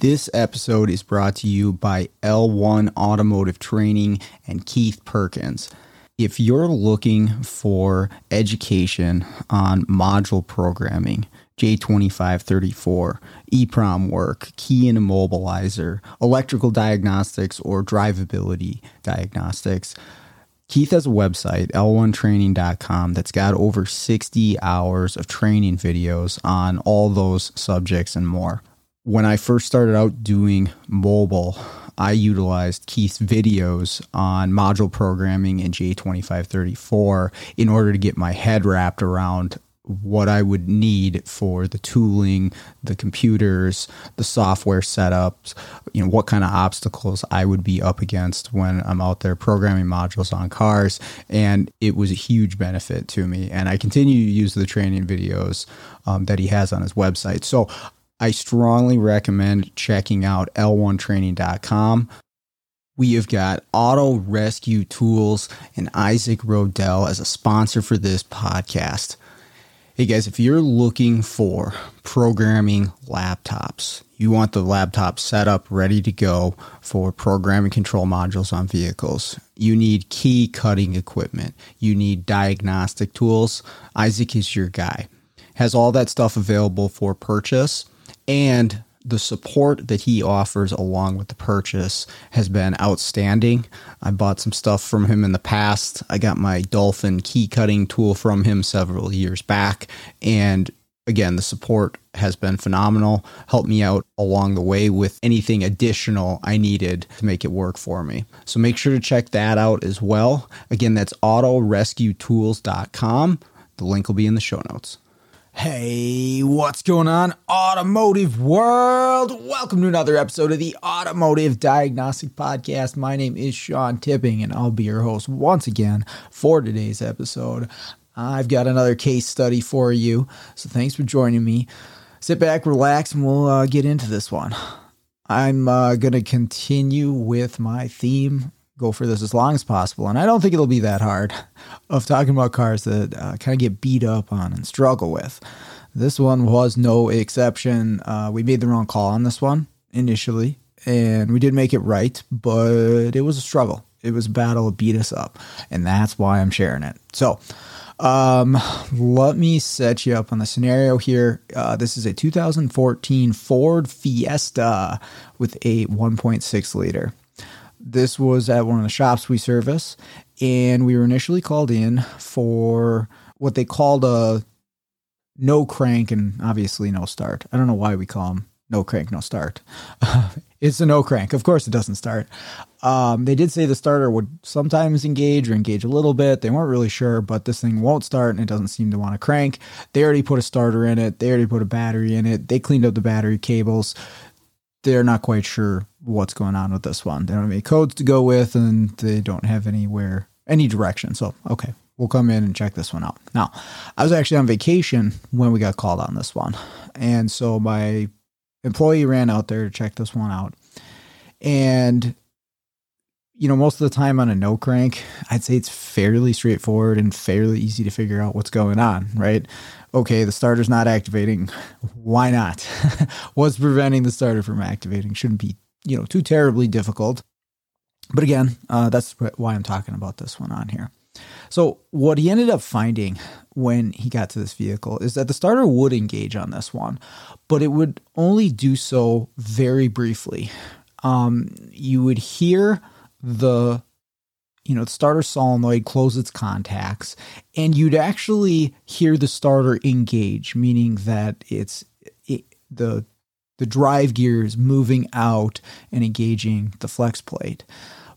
This episode is brought to you by L1 Automotive Training and Keith Perkins. If you're looking for education on module programming, J2534, EEPROM work, key and immobilizer, electrical diagnostics, or drivability diagnostics. Keith has a website, l1training.com, that's got over 60 hours of training videos on all those subjects and more. When I first started out doing mobile, I utilized Keith's videos on module programming in J2534 in order to get my head wrapped around what I would need for the tooling, the computers, the software setups, you know, what kind of obstacles I would be up against when I'm out there programming modules on cars. And it was a huge benefit to me. And I continue to use the training videos um, that he has on his website. So I strongly recommend checking out L1training.com. We have got Auto Rescue Tools and Isaac Rodell as a sponsor for this podcast. Hey guys, if you're looking for programming laptops, you want the laptop set up ready to go for programming control modules on vehicles. You need key cutting equipment. You need diagnostic tools. Isaac is your guy. Has all that stuff available for purchase and the support that he offers along with the purchase has been outstanding. I bought some stuff from him in the past. I got my Dolphin key cutting tool from him several years back. And again, the support has been phenomenal. Helped me out along the way with anything additional I needed to make it work for me. So make sure to check that out as well. Again, that's autorescuetools.com. The link will be in the show notes. Hey, what's going on, automotive world? Welcome to another episode of the Automotive Diagnostic Podcast. My name is Sean Tipping, and I'll be your host once again for today's episode. I've got another case study for you, so thanks for joining me. Sit back, relax, and we'll uh, get into this one. I'm uh, going to continue with my theme go for this as long as possible. And I don't think it'll be that hard of talking about cars that uh, kind of get beat up on and struggle with. This one was no exception. Uh, we made the wrong call on this one initially, and we did make it right, but it was a struggle. It was a battle. It beat us up, and that's why I'm sharing it. So, um, let me set you up on the scenario here. Uh, this is a 2014 Ford Fiesta with a 1.6 liter. This was at one of the shops we service, and we were initially called in for what they called a no crank and obviously no start. I don't know why we call them no crank, no start. it's a no crank. Of course, it doesn't start. Um, they did say the starter would sometimes engage or engage a little bit. They weren't really sure, but this thing won't start and it doesn't seem to want to crank. They already put a starter in it. They already put a battery in it. They cleaned up the battery cables they're not quite sure what's going on with this one. They don't have any codes to go with, and they don't have anywhere any direction. So okay, we'll come in and check this one out. Now, I was actually on vacation when we got called on this one, and so my employee ran out there to check this one out, and you know, most of the time on a no crank, I'd say it's fairly straightforward and fairly easy to figure out what's going on, right? Okay, the starter's not activating. Why not? what's preventing the starter from activating? Shouldn't be, you know, too terribly difficult. But again, uh, that's why I'm talking about this one on here. So, what he ended up finding when he got to this vehicle is that the starter would engage on this one, but it would only do so very briefly. Um, you would hear the you know the starter solenoid close its contacts and you'd actually hear the starter engage meaning that it's it, the the drive gears moving out and engaging the flex plate.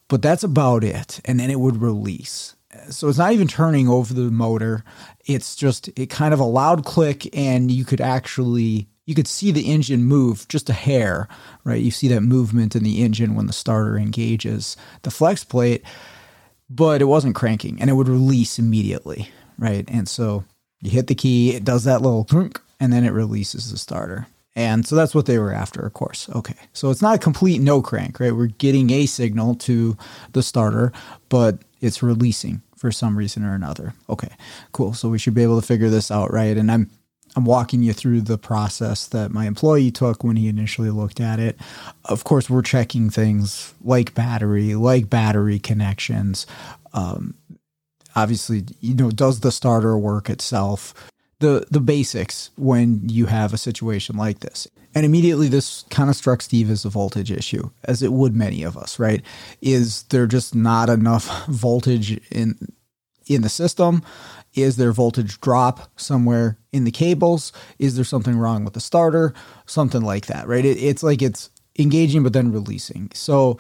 But that's about it and then it would release. So it's not even turning over the motor. It's just it kind of a loud click and you could actually you could see the engine move just a hair, right? You see that movement in the engine when the starter engages the flex plate, but it wasn't cranking and it would release immediately, right? And so you hit the key, it does that little and then it releases the starter. And so that's what they were after, of course. Okay. So it's not a complete no crank, right? We're getting a signal to the starter, but it's releasing for some reason or another. Okay. Cool. So we should be able to figure this out, right? And I'm I'm walking you through the process that my employee took when he initially looked at it. Of course, we're checking things like battery, like battery connections. Um, obviously, you know, does the starter work itself? the the basics when you have a situation like this. And immediately this kind of struck Steve as a voltage issue, as it would many of us, right? Is there just not enough voltage in in the system? Is there voltage drop somewhere in the cables? Is there something wrong with the starter? Something like that, right? It, it's like it's engaging but then releasing. So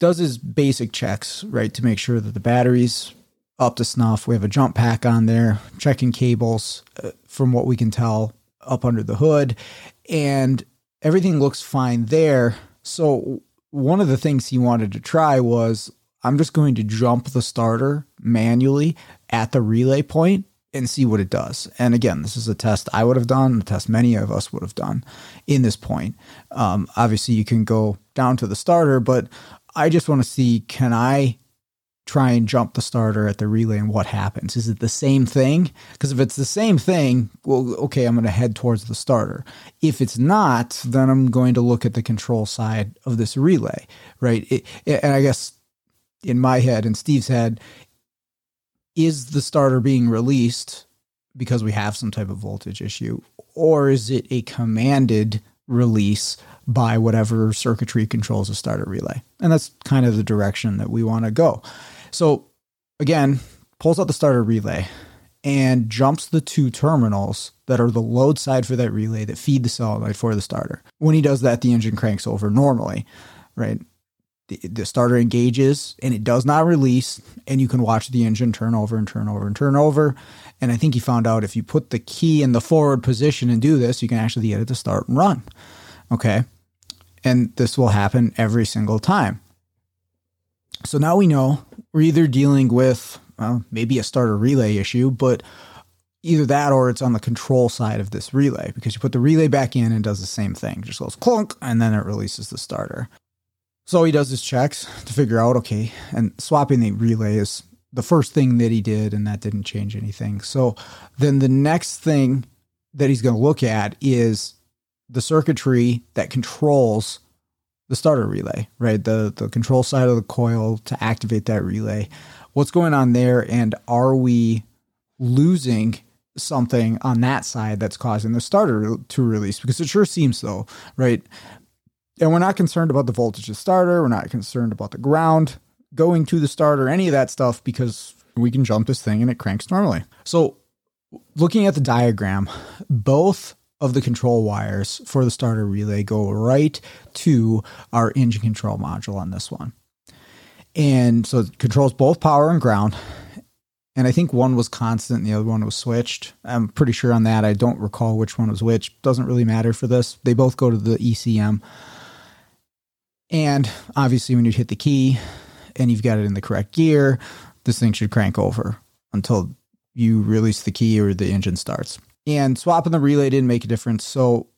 does his basic checks, right, to make sure that the batteries up to snuff. We have a jump pack on there, checking cables uh, from what we can tell up under the hood, and everything looks fine there. So, one of the things he wanted to try was I'm just going to jump the starter manually at the relay point and see what it does. And again, this is a test I would have done, a test many of us would have done in this point. Um, obviously, you can go down to the starter, but I just want to see can I try and jump the starter at the relay and what happens? Is it the same thing? Because if it's the same thing, well, okay, I'm going to head towards the starter. If it's not, then I'm going to look at the control side of this relay, right? It, and I guess in my head and Steve's head, is the starter being released because we have some type of voltage issue, or is it a commanded release by whatever circuitry controls the starter relay? And that's kind of the direction that we want to go. So again, pulls out the starter relay and jumps the two terminals that are the load side for that relay that feed the solenoid for the starter. When he does that, the engine cranks over normally, right? The, the starter engages and it does not release, and you can watch the engine turn over and turn over and turn over. And I think he found out if you put the key in the forward position and do this, you can actually get it to start and run. Okay. And this will happen every single time. So now we know we're either dealing with well, maybe a starter relay issue, but either that or it's on the control side of this relay because you put the relay back in and does the same thing. Just goes clunk and then it releases the starter. So he does his checks to figure out okay, and swapping the relay is the first thing that he did, and that didn't change anything. So then the next thing that he's going to look at is the circuitry that controls the starter relay, right? The the control side of the coil to activate that relay. What's going on there and are we losing something on that side that's causing the starter to release because it sure seems so, right? And we're not concerned about the voltage of starter, we're not concerned about the ground going to the starter, any of that stuff because we can jump this thing and it cranks normally. So looking at the diagram, both of the control wires for the starter relay go right to our engine control module on this one. And so it controls both power and ground. And I think one was constant and the other one was switched. I'm pretty sure on that. I don't recall which one was which. Doesn't really matter for this. They both go to the ECM. And obviously, when you hit the key and you've got it in the correct gear, this thing should crank over until you release the key or the engine starts. And swapping the relay didn't make a difference. So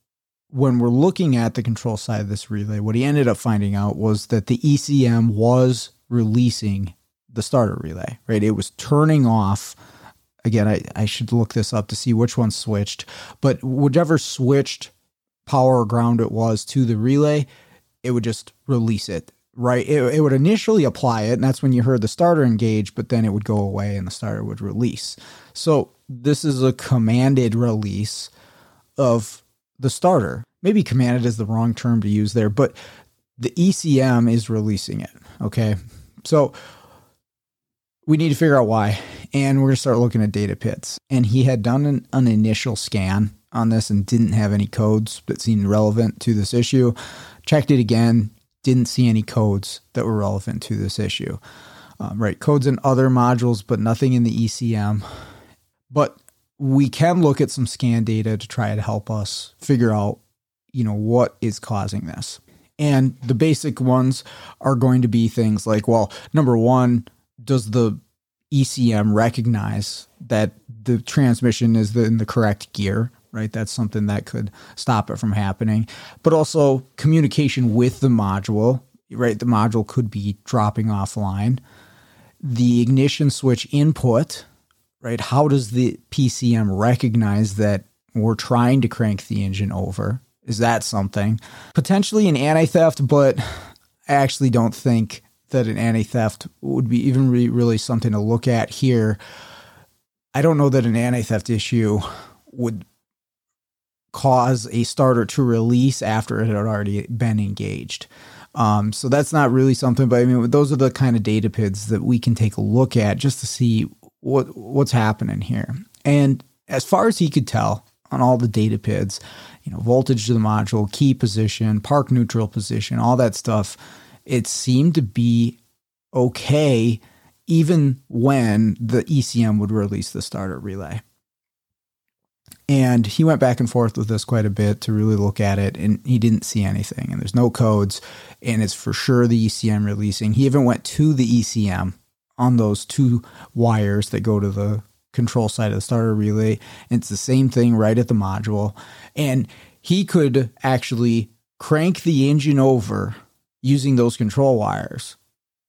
when we're looking at the control side of this relay, what he ended up finding out was that the ECM was releasing the starter relay, right? It was turning off. Again, I, I should look this up to see which one switched, but whichever switched power or ground it was to the relay, it would just release it right? It, it would initially apply it, and that's when you heard the starter engage, but then it would go away and the starter would release. So this is a commanded release of the starter. Maybe commanded is the wrong term to use there, but the ECM is releasing it. Okay. So we need to figure out why. And we're going to start looking at data PIDs. And he had done an, an initial scan on this and didn't have any codes that seemed relevant to this issue. Checked it again, didn't see any codes that were relevant to this issue. Um, right, codes in other modules, but nothing in the ECM. But we can look at some scan data to try to help us figure out, you know, what is causing this. And the basic ones are going to be things like, well, number one, does the ECM recognize that the transmission is in the correct gear? Right, that's something that could stop it from happening. But also communication with the module. Right, the module could be dropping offline. The ignition switch input right? How does the PCM recognize that we're trying to crank the engine over? Is that something? Potentially an anti theft, but I actually don't think that an anti theft would be even really, really something to look at here. I don't know that an anti theft issue would cause a starter to release after it had already been engaged. Um, so that's not really something, but I mean, those are the kind of data PIDs that we can take a look at just to see what what's happening here. And as far as he could tell on all the data PIDs, you know, voltage to the module, key position, park neutral position, all that stuff, it seemed to be okay even when the ECM would release the starter relay. And he went back and forth with this quite a bit to really look at it, and he didn't see anything. And there's no codes, and it's for sure the ECM releasing. He even went to the ECM on those two wires that go to the control side of the starter relay. And it's the same thing right at the module. And he could actually crank the engine over using those control wires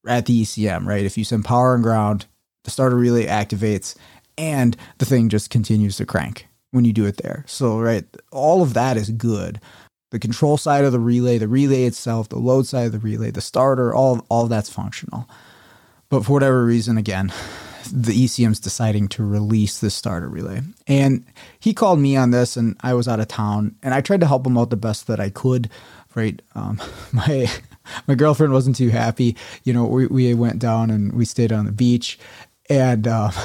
at the ECM, right? If you send power and ground, the starter relay activates and the thing just continues to crank when you do it there. So, right, all of that is good. The control side of the relay, the relay itself, the load side of the relay, the starter, all all that's functional. But for whatever reason, again, the ECM's deciding to release this starter relay. And he called me on this, and I was out of town, and I tried to help him out the best that I could. Right, um, my my girlfriend wasn't too happy. You know, we we went down and we stayed on the beach, and. Uh,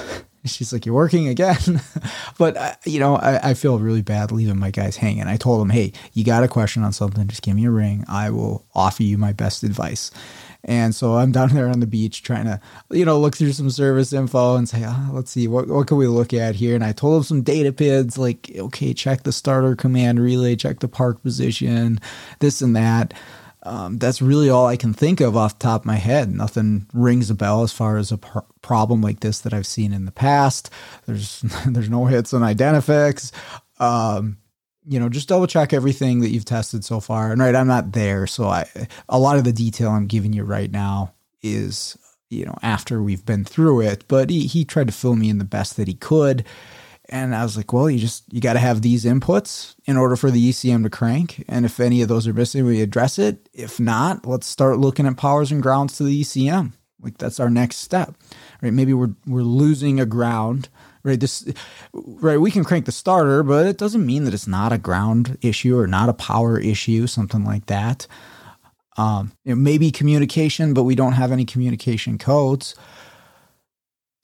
she's like, "You're working again," but uh, you know, I, I, feel really bad leaving my guys hanging. I told him, "Hey, you got a question on something? Just give me a ring. I will offer you my best advice." And so I'm down there on the beach trying to, you know, look through some service info and say, oh, let's see, what, what can we look at here? And I told him some data PIDs like, okay, check the starter command relay, check the park position, this and that. Um, that's really all I can think of off the top of my head. Nothing rings a bell as far as a pr- problem like this that I've seen in the past. There's there's no hits on Identifix. Um, you know, just double check everything that you've tested so far. And right, I'm not there, so I a lot of the detail I'm giving you right now is you know after we've been through it. But he he tried to fill me in the best that he could, and I was like, well, you just you got to have these inputs in order for the ECM to crank. And if any of those are missing, we address it. If not, let's start looking at powers and grounds to the ECM. Like that's our next step, right? Maybe we're we're losing a ground right this right we can crank the starter but it doesn't mean that it's not a ground issue or not a power issue something like that um, it may be communication but we don't have any communication codes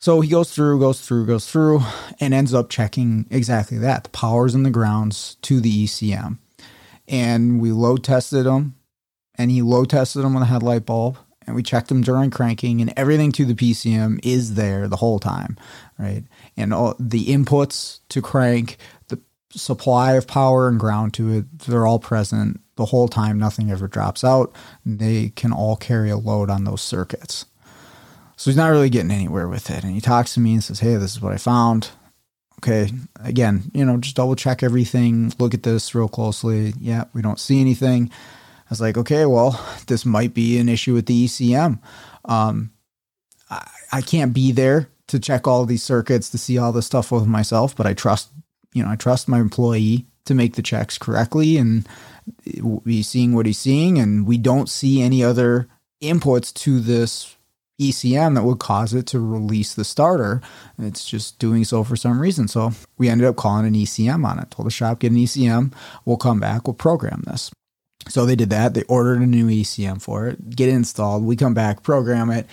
so he goes through goes through goes through and ends up checking exactly that the powers and the grounds to the ecm and we load tested them and he load tested them with a headlight bulb and we checked them during cranking and everything to the PCM is there the whole time, right? And all the inputs to crank, the supply of power and ground to it, they're all present the whole time. Nothing ever drops out. They can all carry a load on those circuits. So he's not really getting anywhere with it. And he talks to me and says, Hey, this is what I found. Okay. Again, you know, just double check everything, look at this real closely. Yeah, we don't see anything I was like, okay, well, this might be an issue with the ECM. Um, I, I can't be there to check all these circuits to see all this stuff with myself, but I trust, you know, I trust my employee to make the checks correctly and he's seeing what he's seeing. And we don't see any other inputs to this ECM that would cause it to release the starter. And it's just doing so for some reason. So we ended up calling an ECM on it. Told the shop, get an ECM. We'll come back. We'll program this. So they did that. They ordered a new ECM for it, get it installed. We come back, program it,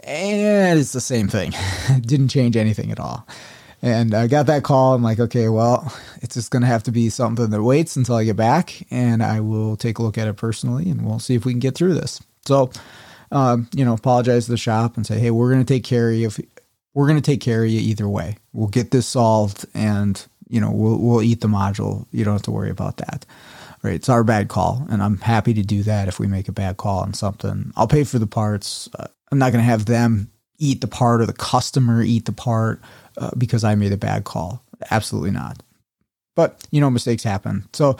and it's the same thing. Didn't change anything at all. And I got that call. I'm like, okay, well, it's just going to have to be something that waits until I get back, and I will take a look at it personally, and we'll see if we can get through this. So, um, you know, apologize to the shop and say, hey, we're going to take care of you. we're going to take care of you either way. We'll get this solved and, you know, we'll, we'll eat the module. You don't have to worry about that. Right. It's our bad call. And I'm happy to do that if we make a bad call on something. I'll pay for the parts. Uh, I'm not going to have them eat the part or the customer eat the part uh, because I made a bad call. Absolutely not. But, you know, mistakes happen. So,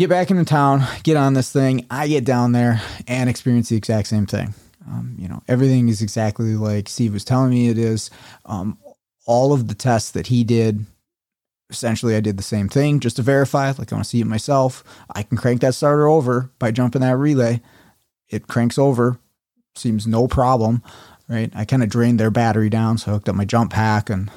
get back into town, get on this thing. I get down there and experience the exact same thing. Um, you know, everything is exactly like Steve was telling me it is. Um, all of the tests that he did, essentially, I did the same thing just to verify. Like, I want to see it myself. I can crank that starter over by jumping that relay. It cranks over, seems no problem, right? I kind of drained their battery down, so I hooked up my jump pack and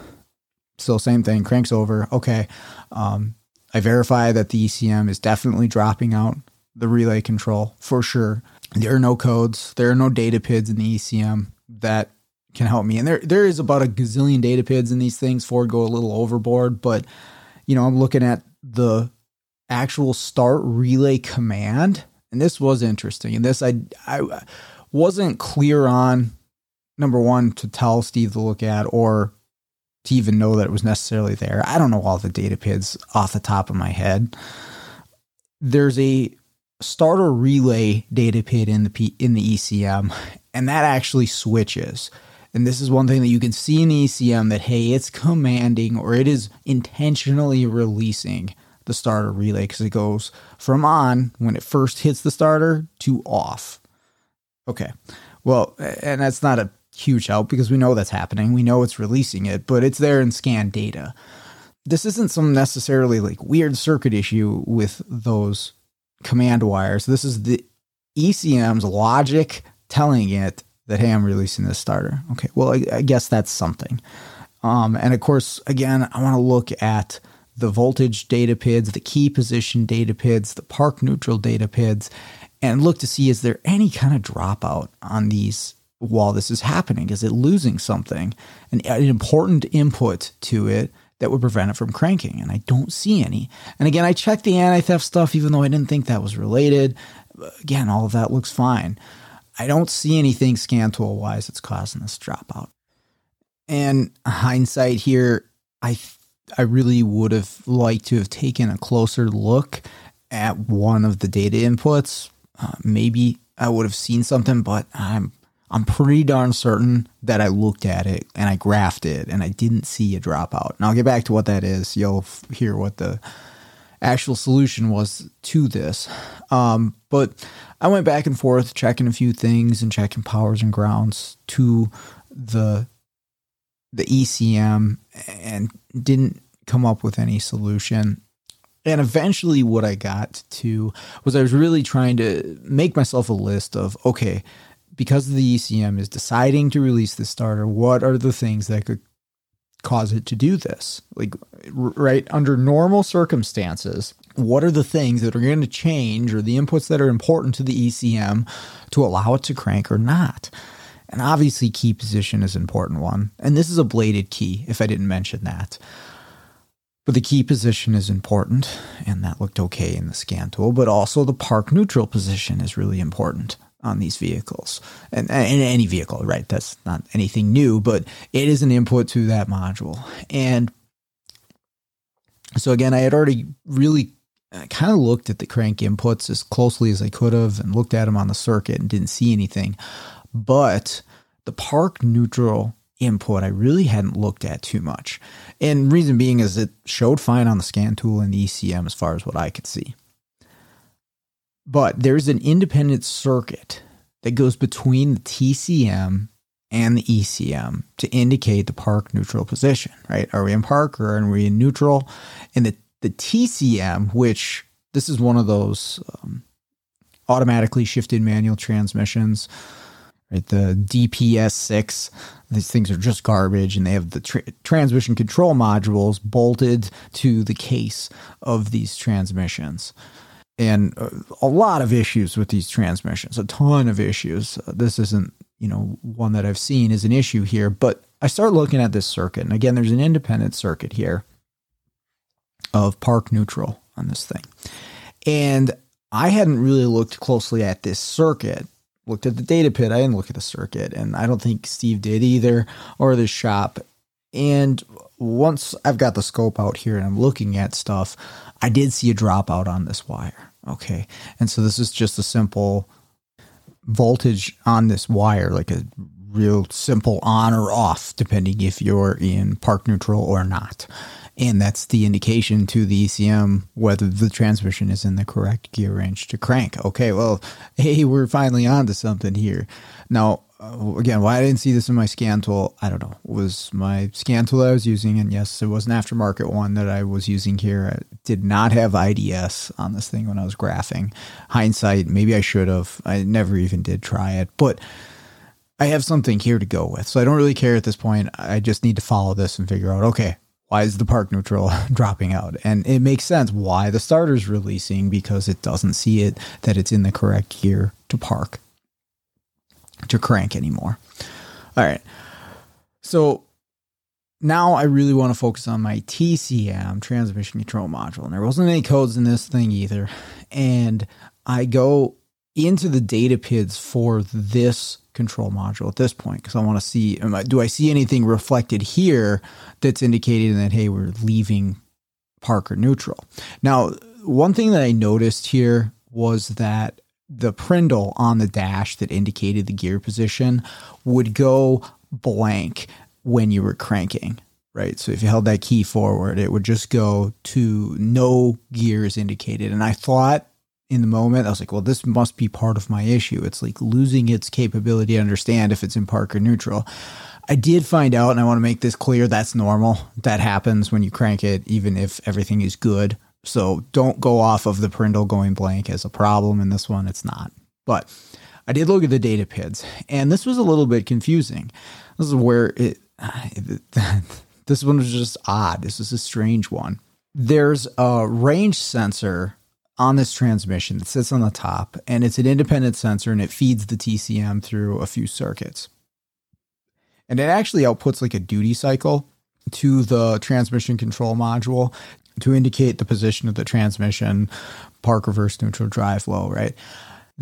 still same thing, cranks over. Okay. Um, I verify that the ECM is definitely dropping out the relay control for sure. There are no codes, there are no data PIDs in the ECM that can help me. And there there is about a gazillion data PIDs in these things. Ford go a little overboard, but you know, I'm looking at the actual start relay command, and this was interesting. And this I I wasn't clear on number one to tell Steve to look at or to even know that it was necessarily there. I don't know all the data PIDs off the top of my head. There's a starter relay data PID in the P, in the ECM, and that actually switches. And this is one thing that you can see in the ECM that hey, it's commanding or it is intentionally releasing the starter relay because it goes from on when it first hits the starter to off. Okay. Well, and that's not a huge help because we know that's happening. We know it's releasing it, but it's there in scan data. This isn't some necessarily like weird circuit issue with those command wires. This is the ECM's logic telling it that, hey, I'm releasing this starter. Okay, well, I, I guess that's something. Um, and of course, again, I want to look at the voltage data PIDs, the key position data PIDs, the park neutral data PIDs, and look to see is there any kind of dropout on these while this is happening? Is it losing something? An, an important input to it that would prevent it from cranking. And I don't see any. And again, I checked the anti theft stuff, even though I didn't think that was related. Again, all of that looks fine. I don't see anything scan tool wise that's causing this dropout. And hindsight here, I I really would have liked to have taken a closer look at one of the data inputs. Uh, maybe I would have seen something, but I'm I'm pretty darn certain that I looked at it and I graphed it and I didn't see a dropout. And I'll get back to what that is. You'll f- hear what the actual solution was to this. Um, but I went back and forth checking a few things and checking powers and grounds to the the ECM and didn't come up with any solution. And eventually, what I got to was I was really trying to make myself a list of okay, because the ECM is deciding to release the starter, what are the things that could cause it to do this? Like, right under normal circumstances, what are the things that are going to change or the inputs that are important to the ECM to allow it to crank or not? And obviously, key position is an important one. And this is a bladed key, if I didn't mention that. But the key position is important, and that looked okay in the scan tool. But also, the park neutral position is really important on these vehicles and, and any vehicle, right? That's not anything new, but it is an input to that module. And so again, I had already really uh, kind of looked at the crank inputs as closely as I could have and looked at them on the circuit and didn't see anything. But the park neutral input I really hadn't looked at too much. And reason being is it showed fine on the scan tool and the ECM as far as what I could see. But there's an independent circuit that goes between the TCM and the ECM to indicate the park neutral position, right? Are we in park or are we in neutral? And the, the TCM, which this is one of those um, automatically shifted manual transmissions, right? The DPS6, these things are just garbage and they have the tra- transmission control modules bolted to the case of these transmissions and uh, a lot of issues with these transmissions, a ton of issues. Uh, this isn't, you know, one that I've seen as an issue here, but I start looking at this circuit. And again, there's an independent circuit here of park neutral on this thing. And I hadn't really looked closely at this circuit looked at the data PID. I didn't look at the circuit, and I don't think Steve did either, or the shop. And once I've got the scope out here and I'm looking at stuff, I did see a dropout on this wire. Okay. And so this is just a simple voltage on this wire, like a real simple on or off, depending if you're in park neutral or not. And that's the indication to the ECM whether the transmission is in the correct gear range to crank. Okay, well, hey, we're finally on to something here. Now, uh, again, why I didn't see this in my scan tool, I don't know. It was my scan tool I was using, and yes, it was an aftermarket one that I was using here. I did not have IDS on this thing when I was graphing. Hindsight, maybe I should have. I never even did try it, but I have something here to go with. So I don't really care at this point. I just need to follow this and figure out, okay, why is the park neutral dropping out? And it makes sense why the starter's releasing because it doesn't see it that it's in the correct gear to park to crank anymore. All right. So now I really want to focus on my TCM transmission control module. And there wasn't any codes in this thing either. And I go into the data PIDs for this control module at this point because I want to see I, do I see anything reflected here that's indicating that hey we're leaving Parker neutral. Now, one thing that I noticed here was that the Prindle on the dash that indicated the gear position would go blank when you were cranking, right? So if you held that key forward, it would just go to no gears indicated. And I thought in the moment, I was like, well, this must be part of my issue. It's like losing its capability to understand if it's in park or neutral. I did find out, and I want to make this clear that's normal. That happens when you crank it, even if everything is good. So don't go off of the Prindle going blank as a problem in this one. It's not. But I did look at the data PIDs, and this was a little bit confusing. This is where it, it this one was just odd. This is a strange one. There's a range sensor on this transmission that sits on the top, and it's an independent sensor and it feeds the TCM through a few circuits. And it actually outputs like a duty cycle to the transmission control module to indicate the position of the transmission, park reverse neutral drive low, right?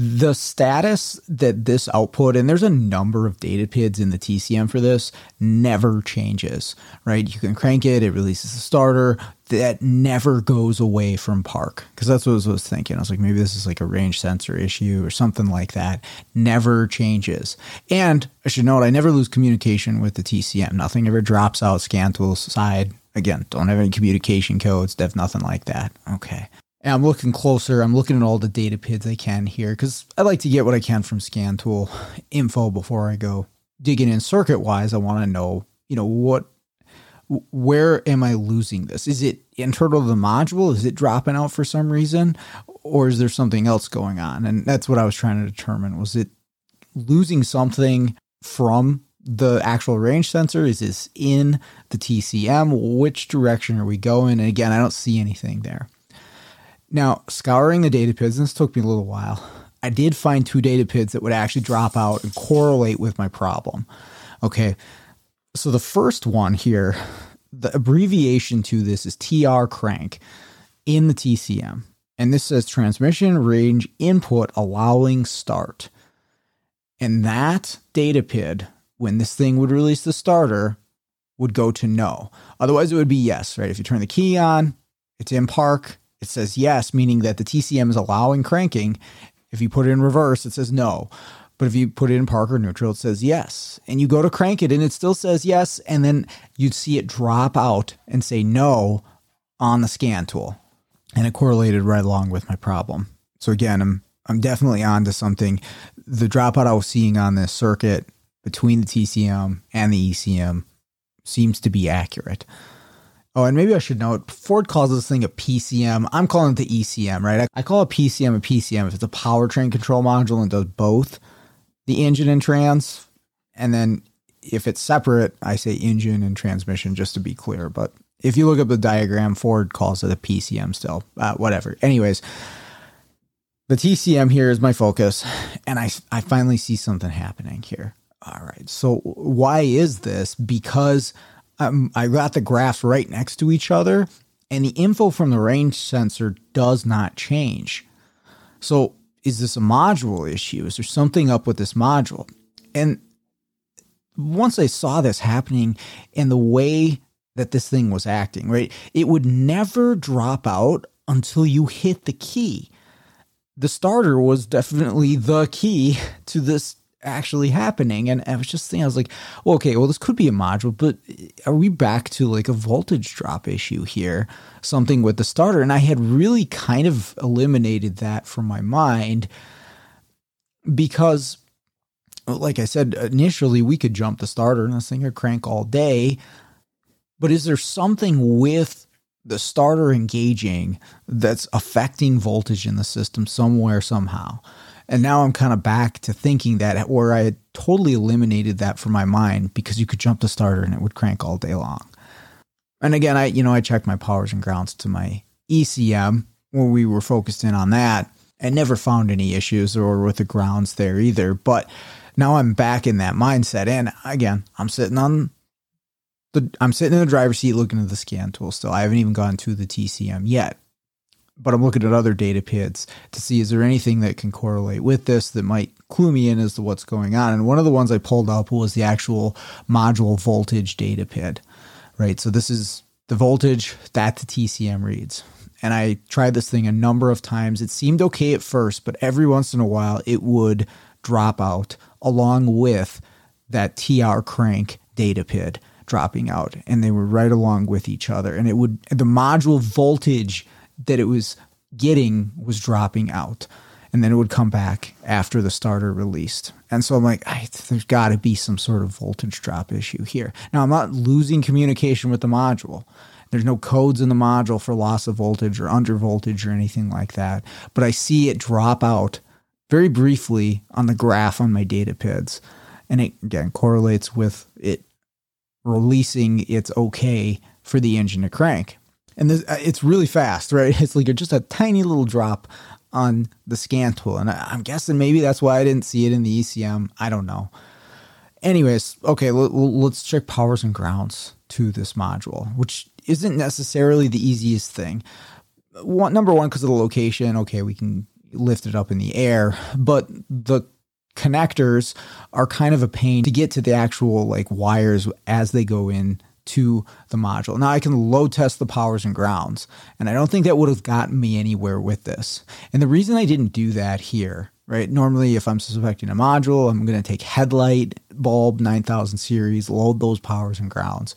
The status that this output, and there's a number of data PIDs in the TCM for this, never changes, right? You can crank it, it releases the starter. That never goes away from park. Because that's what I was thinking. I was like, maybe this is like a range sensor issue or something like that. Never changes. And I should note, I never lose communication with the TCM. Nothing ever drops out scan tool side. Again, don't have any communication codes, have nothing like that. Okay. And I'm looking closer. I'm looking at all the data PIDs I can here because I like to get what I can from scan tool info before I go digging in circuit wise. I want to know, you know, what, where am I losing this? Is it internal to the module? Is it dropping out for some reason? Or is there something else going on? And that's what I was trying to determine. Was it losing something from the actual range sensor? Is this in the TCM? Which direction are we going? And again, I don't see anything there. Now, scouring the data PIDs, this took me a little while. I did find two data PIDs that would actually drop out and correlate with my problem. Okay, so the first one here, the abbreviation to this is TR crank in the TCM. And this says transmission range input allowing start. And that data PID, when this thing would release the starter, would go to no. Otherwise, it would be yes, right? If you turn the key on, it's in park, it says yes, meaning that the TCM is allowing cranking. If you put it in reverse, it says no. But if you put it in park or neutral, it says yes. And you go to crank it and it still says yes. And then you'd see it drop out and say no on the scan tool. And it correlated right along with my problem. So again, I'm I'm definitely on to something. The dropout I was seeing on this circuit between the TCM and the ECM seems to be accurate. Oh, and maybe I should note Ford calls this thing a PCM. I'm calling it the ECM, right? I call a PCM a PCM if it's a powertrain control module and does both the engine and trans. And then if it's separate, I say engine and transmission just to be clear. But if you look up the diagram, Ford calls it a PCM still. Uh, whatever. Anyways, the TCM here is my focus, and I, I finally see something happening here. All right. So, why is this? Because um, I got the graphs right next to each other, and the info from the range sensor does not change. So is this a module issue? Is there something up with this module? And once I saw this happening and the way that this thing was acting, right, it would never drop out until you hit the key. The starter was definitely the key to this actually happening. And I was just thinking, I was like, well, okay, well, this could be a module, but are we back to like a voltage drop issue here? Something with the starter. And I had really kind of eliminated that from my mind because, like I said, initially we could jump the starter and this thing could crank all day. But is there something with the starter engaging that's affecting voltage in the system somewhere, somehow? And now I'm kind of back to thinking that where I had totally eliminated that from my mind because you could jump the starter and it would crank all day long. And again, I you know, I checked my powers and grounds to my ECM where we were focused in on that and never found any issues or with the grounds there either. But now I'm back in that mindset. And again, I'm sitting on the I'm sitting in the driver's seat looking at the scan tool still. I haven't even gone to the TCM yet but I'm looking at other data PIDs to see is there anything that can correlate with this that might clue me in as to what's going on. And one of the ones I pulled up was the actual module voltage data PID, right? So this is the voltage that the TCM reads. And I tried this thing a number of times. It seemed okay at first, but every once in a while it would drop out along with that TR crank data PID dropping out. And they were right along with each other. And it would, the module voltage that it was getting was dropping out. And then it would come back after the starter released. And so I'm like, there's got to be some sort of voltage drop issue here. Now, I'm not losing communication with the module. There's no codes in the module for loss of voltage or under voltage or anything like that. But I see it drop out very briefly on the graph on my data PIDs. And it, again, correlates with it releasing its okay for the engine to crank and this, uh, it's really fast, right? It's like just a tiny little drop on the scan tool, and I, am guessing maybe that's why I didn't see it in the ECM. I don't know. Anyways, okay, let, let's check powers and grounds to this module, which isn't necessarily the easiest thing. One, number one, because of the location. Okay, we can lift it up in the air, but the connectors are kind of a pain to get to the actual like wires as they go in to the module. Now I can load test the powers and grounds, and I don't think that would have gotten me anywhere with this. And the reason I didn't do that here, right? Normally, if I'm suspecting a module, I'm going to take headlight bulb 9000 series, load those powers and grounds.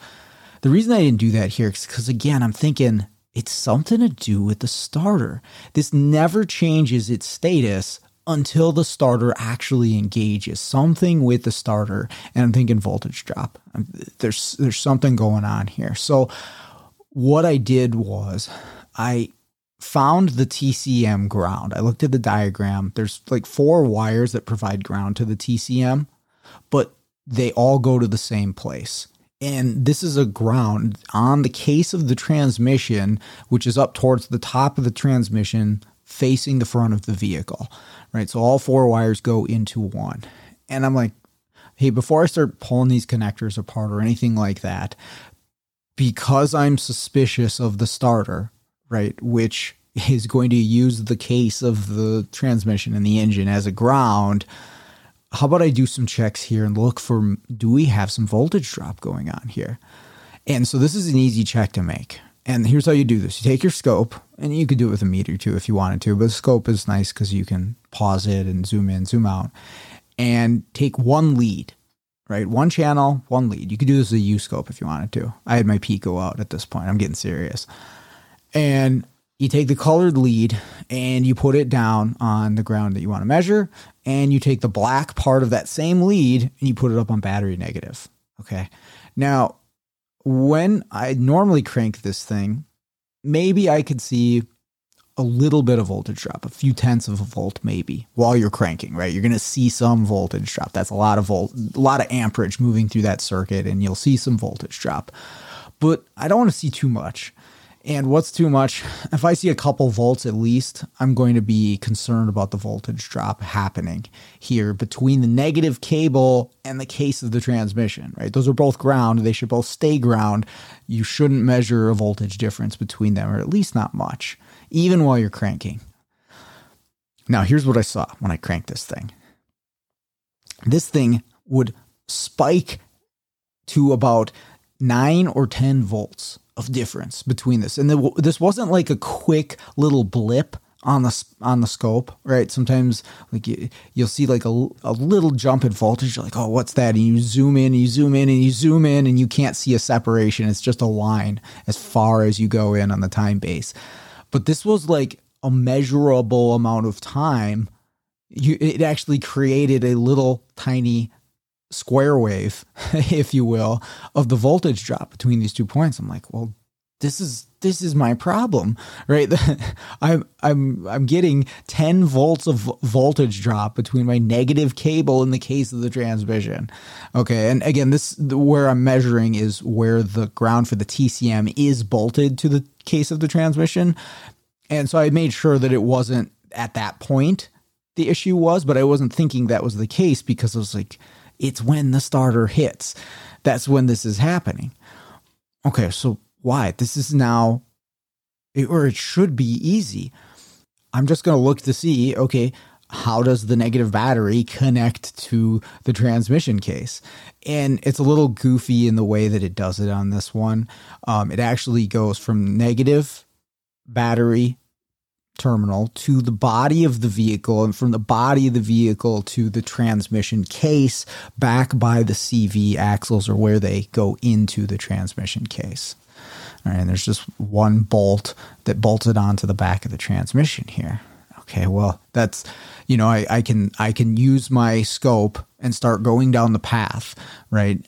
The reason I didn't do that here is because, again, I'm thinking it's something to do with the starter. This never changes its status until the starter actually engages something with the starter. And i'm thinking voltage drop. Um, there's there's something going on here. So what i did was i found the tcm ground. I looked at the diagram. There's like four wires that provide ground to the tcm but they all go to the same place. And this is a ground on the case of the transmission which is up towards the top of the transmission facing the front of the vehicle right? So all four wires go into one. And I'm like, hey, before I start pulling these connectors apart or anything like that, because I'm suspicious of the starter, right, which is going to use the case of the transmission and the engine as a ground, how about I do some checks here and look for do we have some voltage drop going on here? And so this is an easy check to make. And here's how you do this. You take your scope, and you could do it with a meter too if you wanted to, but the scope is nice because you can pause it and zoom in, zoom out, and take one lead, right? One channel, one lead. You could do this with a U scope if you wanted to. I had my Pico out at this point. I'm getting serious. And you take the colored lead and you put it down on the ground that you want to measure, and you take the black part of that same lead and you put it up on battery negative. Okay. Now, when I normally crank this thing, maybe I could see a little bit of voltage drop, a few tenths of a volt maybe while you're cranking, right? You're going to see some voltage drop. That's a lot of volt, a lot of amperage moving through that circuit and you'll see some voltage drop. But I don't want to see too much. And what's too much? If I see a couple volts at least, I'm going to be concerned about the voltage drop happening here between the negative cable and the case of the transmission, right? Those are both ground. They should both stay ground. You shouldn't measure a voltage difference between them, or at least not much, even while you're cranking. Now, here's what I saw when I cranked this thing. This thing would spike to about nine or 10 volts of difference between this. And the, this wasn't like a quick little blip on the on the scope, right? Sometimes like you, will see like a, a little jump in voltage. You're like, oh, what's that? And you zoom in, and you zoom in, and you zoom in, and you can't see a separation. It's just a line as far as you go in on the time base. But this was like a measurable amount of time. You, it actually created a little tiny square wave, if you will, of the voltage drop between these two points. I'm like, well, this is this is my problem, right? I'm I'm I'm getting 10 volts of voltage drop between my negative cable in the case of the transmission. Okay, and again, this where I'm measuring is where the ground for the TCM is bolted to the case of the transmission, and so I made sure that it wasn't at that point the issue was, but I wasn't thinking that was the case because I was like, it's when the starter hits. That's when this is happening. Okay, so why? This is now, or it should be easy. I'm just going to look to see, okay, how does the negative battery connect to the transmission case? And it's a little goofy in the way that it does it on this one. Um, it actually goes from negative battery terminal to the body of the vehicle and from the body of the vehicle to the transmission case back by the CV axles or where they go into the transmission case. All right, and there's just one bolt that bolted onto the back of the transmission here. Okay, well, that's you know, I, I can I can use my scope and start going down the path, right?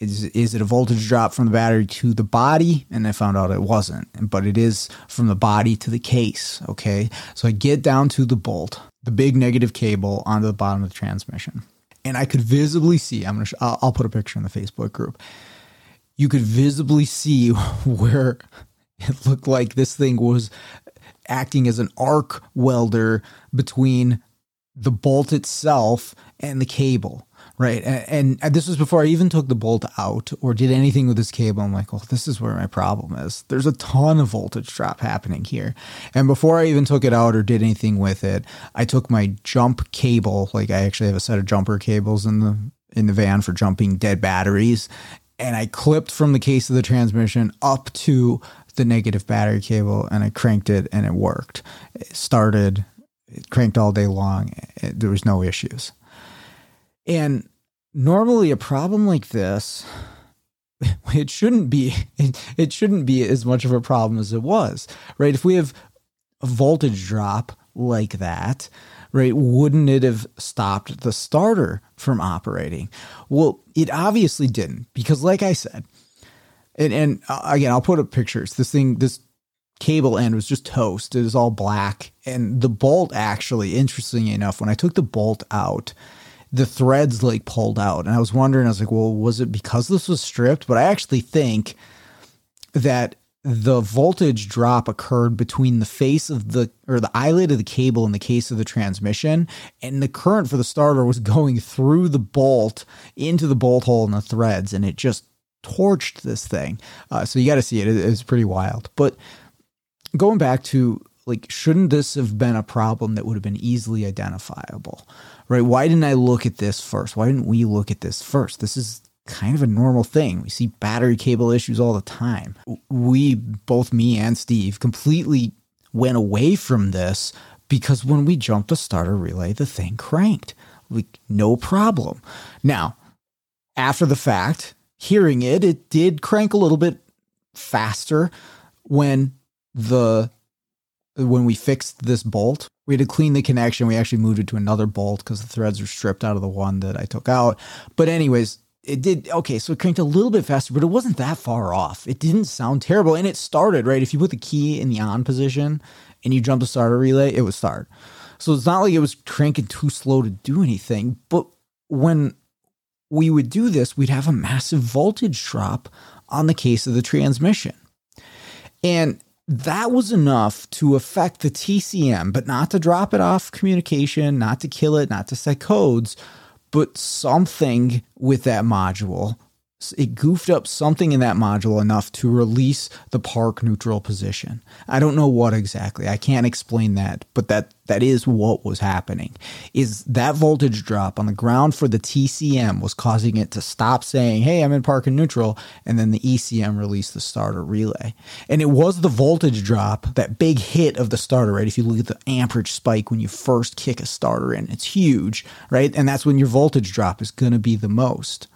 Is is it a voltage drop from the battery to the body? And I found out it wasn't, but it is from the body to the case. Okay, so I get down to the bolt, the big negative cable onto the bottom of the transmission, and I could visibly see. I'm gonna. Sh- I'll, I'll put a picture in the Facebook group you could visibly see where it looked like this thing was acting as an arc welder between the bolt itself and the cable right and, and, this was before i even took the bolt out or did anything with this cable i'm like well this is where my problem is there's a ton of voltage drop happening here and before i even took it out or did anything with it i took my jump cable like i actually have a set of jumper cables in the in the van for jumping dead batteries and I clipped from the case of the transmission up to the negative battery cable and I cranked it and it worked. It started, it cranked all day long. It, there was no issues. And normally a problem like this, it shouldn't be it, shouldn't be as much of a problem as it was, right? If we have a voltage drop like that, right? Wouldn't it have stopped the starter from operating? Well, it obviously didn't because, like I said, and, and uh, again, I'll put up pictures. This thing, this cable end was just toast. It was all black. And the bolt, actually, interestingly enough, when I took the bolt out, the threads like pulled out. And I was wondering, I was like, well, was it because this was stripped? But I actually think that the voltage drop occurred between the face of the or the eyelid of the cable in the case of the transmission and the current for the starter was going through the bolt into the bolt hole in the threads and it just torched this thing uh, so you got to see it it it's pretty wild but going back to like shouldn't this have been a problem that would have been easily identifiable right why didn't i look at this first why didn't we look at this first this is kind of a normal thing. We see battery cable issues all the time. We, both me and Steve, completely went away from this because when we jumped a starter relay, the thing cranked. Like, no problem. Now, after the fact, hearing it, it did crank a little bit faster when the when we fixed this bolt. We had to clean the connection. We actually moved it to another bolt because the threads were stripped out of the one that I took out. But anyways, it did okay so it cranked a little bit faster but it wasn't that far off it didn't sound terrible and it started right if you put the key in the on position and you jump the starter relay it would start so it's not like it was cranking too slow to do anything but when we would do this we'd have a massive voltage drop on the case of the transmission and that was enough to affect the TCM, but not to drop it off communication, not to kill it, not to set codes, but something with that module it goofed up something in that module enough to release the park neutral position. I don't know what exactly. I can't explain that, but that that is what was happening. Is that voltage drop on the ground for the TCM was causing it to stop saying, "Hey, I'm in park and neutral," and then the ECM released the starter relay. And it was the voltage drop, that big hit of the starter, right? If you look at the amperage spike when you first kick a starter in, it's huge, right? And that's when your voltage drop is going to be the most.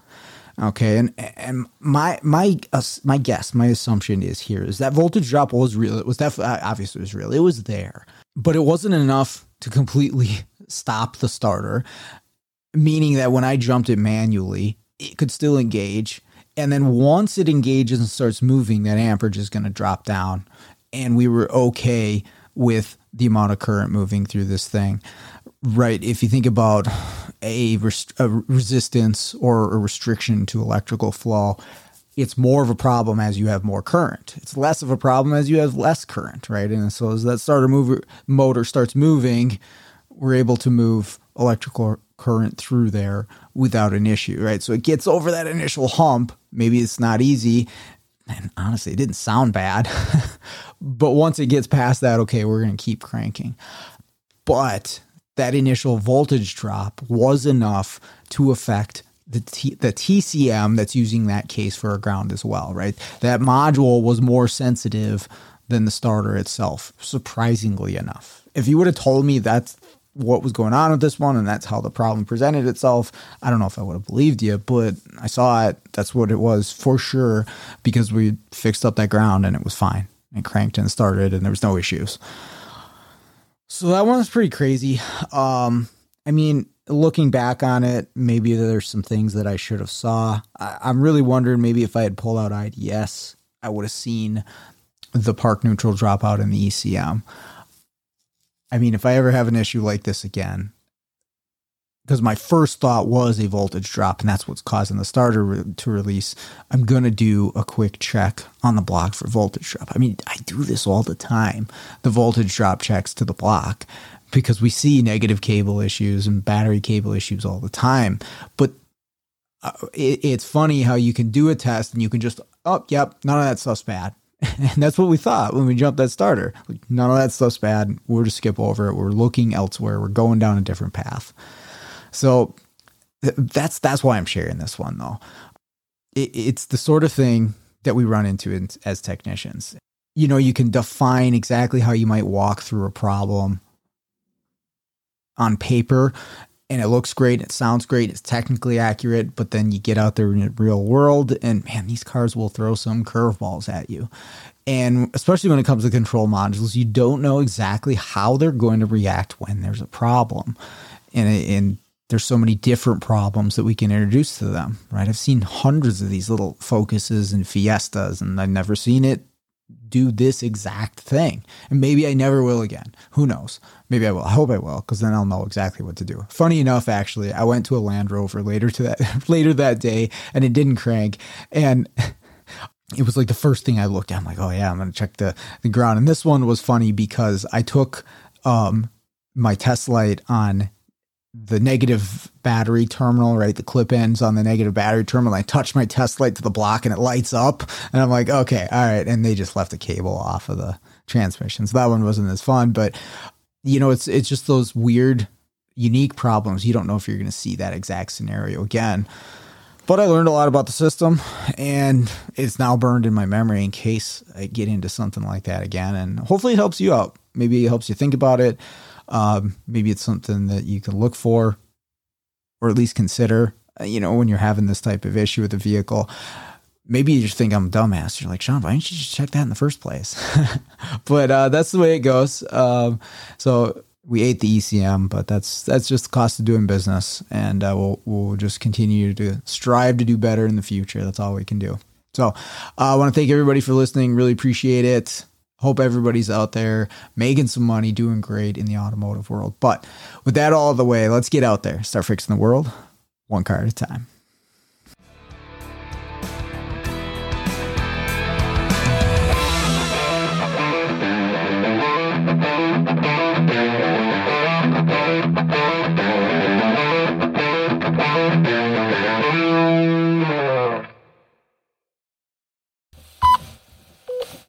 Okay, and and my my uh, my guess, my assumption is here is that voltage drop was real. It was definitely obviously it was real. It was there, but it wasn't enough to completely stop the starter. Meaning that when I jumped it manually, it could still engage, and then once it engages and starts moving, that amperage is going to drop down, and we were okay with the amount of current moving through this thing. Right. If you think about a, rest- a resistance or a restriction to electrical flow, it's more of a problem as you have more current. It's less of a problem as you have less current, right? And so as that starter mover motor starts moving, we're able to move electrical current through there without an issue, right? So it gets over that initial hump. Maybe it's not easy. And honestly, it didn't sound bad. but once it gets past that, okay, we're going to keep cranking. But that initial voltage drop was enough to affect the T- the TCM that's using that case for a ground as well, right? That module was more sensitive than the starter itself, surprisingly enough. If you would have told me that's what was going on with this one and that's how the problem presented itself, I don't know if I would have believed you, but I saw it. That's what it was for sure because we fixed up that ground and it was fine. It cranked and started and there was no issues. So that one's pretty crazy. Um, I mean, looking back on it, maybe there's some things that I should have saw. I, I'm really wondering maybe if I had pulled out IDS, I would have seen the park neutral dropout in the ECM. I mean, if I ever have an issue like this again, because my first thought was a voltage drop, and that's what's causing the starter re- to release. I'm going to do a quick check on the block for voltage drop. I mean, I do this all the time the voltage drop checks to the block because we see negative cable issues and battery cable issues all the time. But uh, it, it's funny how you can do a test and you can just, oh, yep, none of that stuff's bad. And that's what we thought when we jumped that starter. None of that stuff's bad. We're just skip over it. We're looking elsewhere. We're going down a different path. So that's that's why I'm sharing this one though. It, it's the sort of thing that we run into in, as technicians. You know, you can define exactly how you might walk through a problem on paper and it looks great, it sounds great, it's technically accurate, but then you get out there in the real world and man, these cars will throw some curveballs at you. And especially when it comes to control modules, you don't know exactly how they're going to react when there's a problem. And, and there's so many different problems that we can introduce to them, right? I've seen hundreds of these little focuses and fiestas, and I've never seen it do this exact thing. And maybe I never will again. Who knows? Maybe I will. I hope I will, because then I'll know exactly what to do. Funny enough, actually, I went to a Land Rover later to that later that day, and it didn't crank, and. It was like the first thing I looked at. I'm like, oh yeah, I'm gonna check the, the ground. And this one was funny because I took um, my test light on the negative battery terminal, right? The clip ends on the negative battery terminal. I touch my test light to the block and it lights up. And I'm like, okay, all right. And they just left the cable off of the transmission. So that one wasn't as fun. But you know, it's it's just those weird, unique problems. You don't know if you're gonna see that exact scenario again. But I learned a lot about the system and it's now burned in my memory in case I get into something like that again. And hopefully it helps you out. Maybe it helps you think about it. Um, maybe it's something that you can look for or at least consider, uh, you know, when you're having this type of issue with a vehicle. Maybe you just think I'm dumbass. You're like, Sean, why didn't you just check that in the first place? but uh, that's the way it goes. Um, so we ate the ECM, but that's that's just the cost of doing business, and uh, we'll we'll just continue to strive to do better in the future. That's all we can do. So uh, I want to thank everybody for listening. Really appreciate it. Hope everybody's out there making some money, doing great in the automotive world. But with that all the way, let's get out there, start fixing the world one car at a time.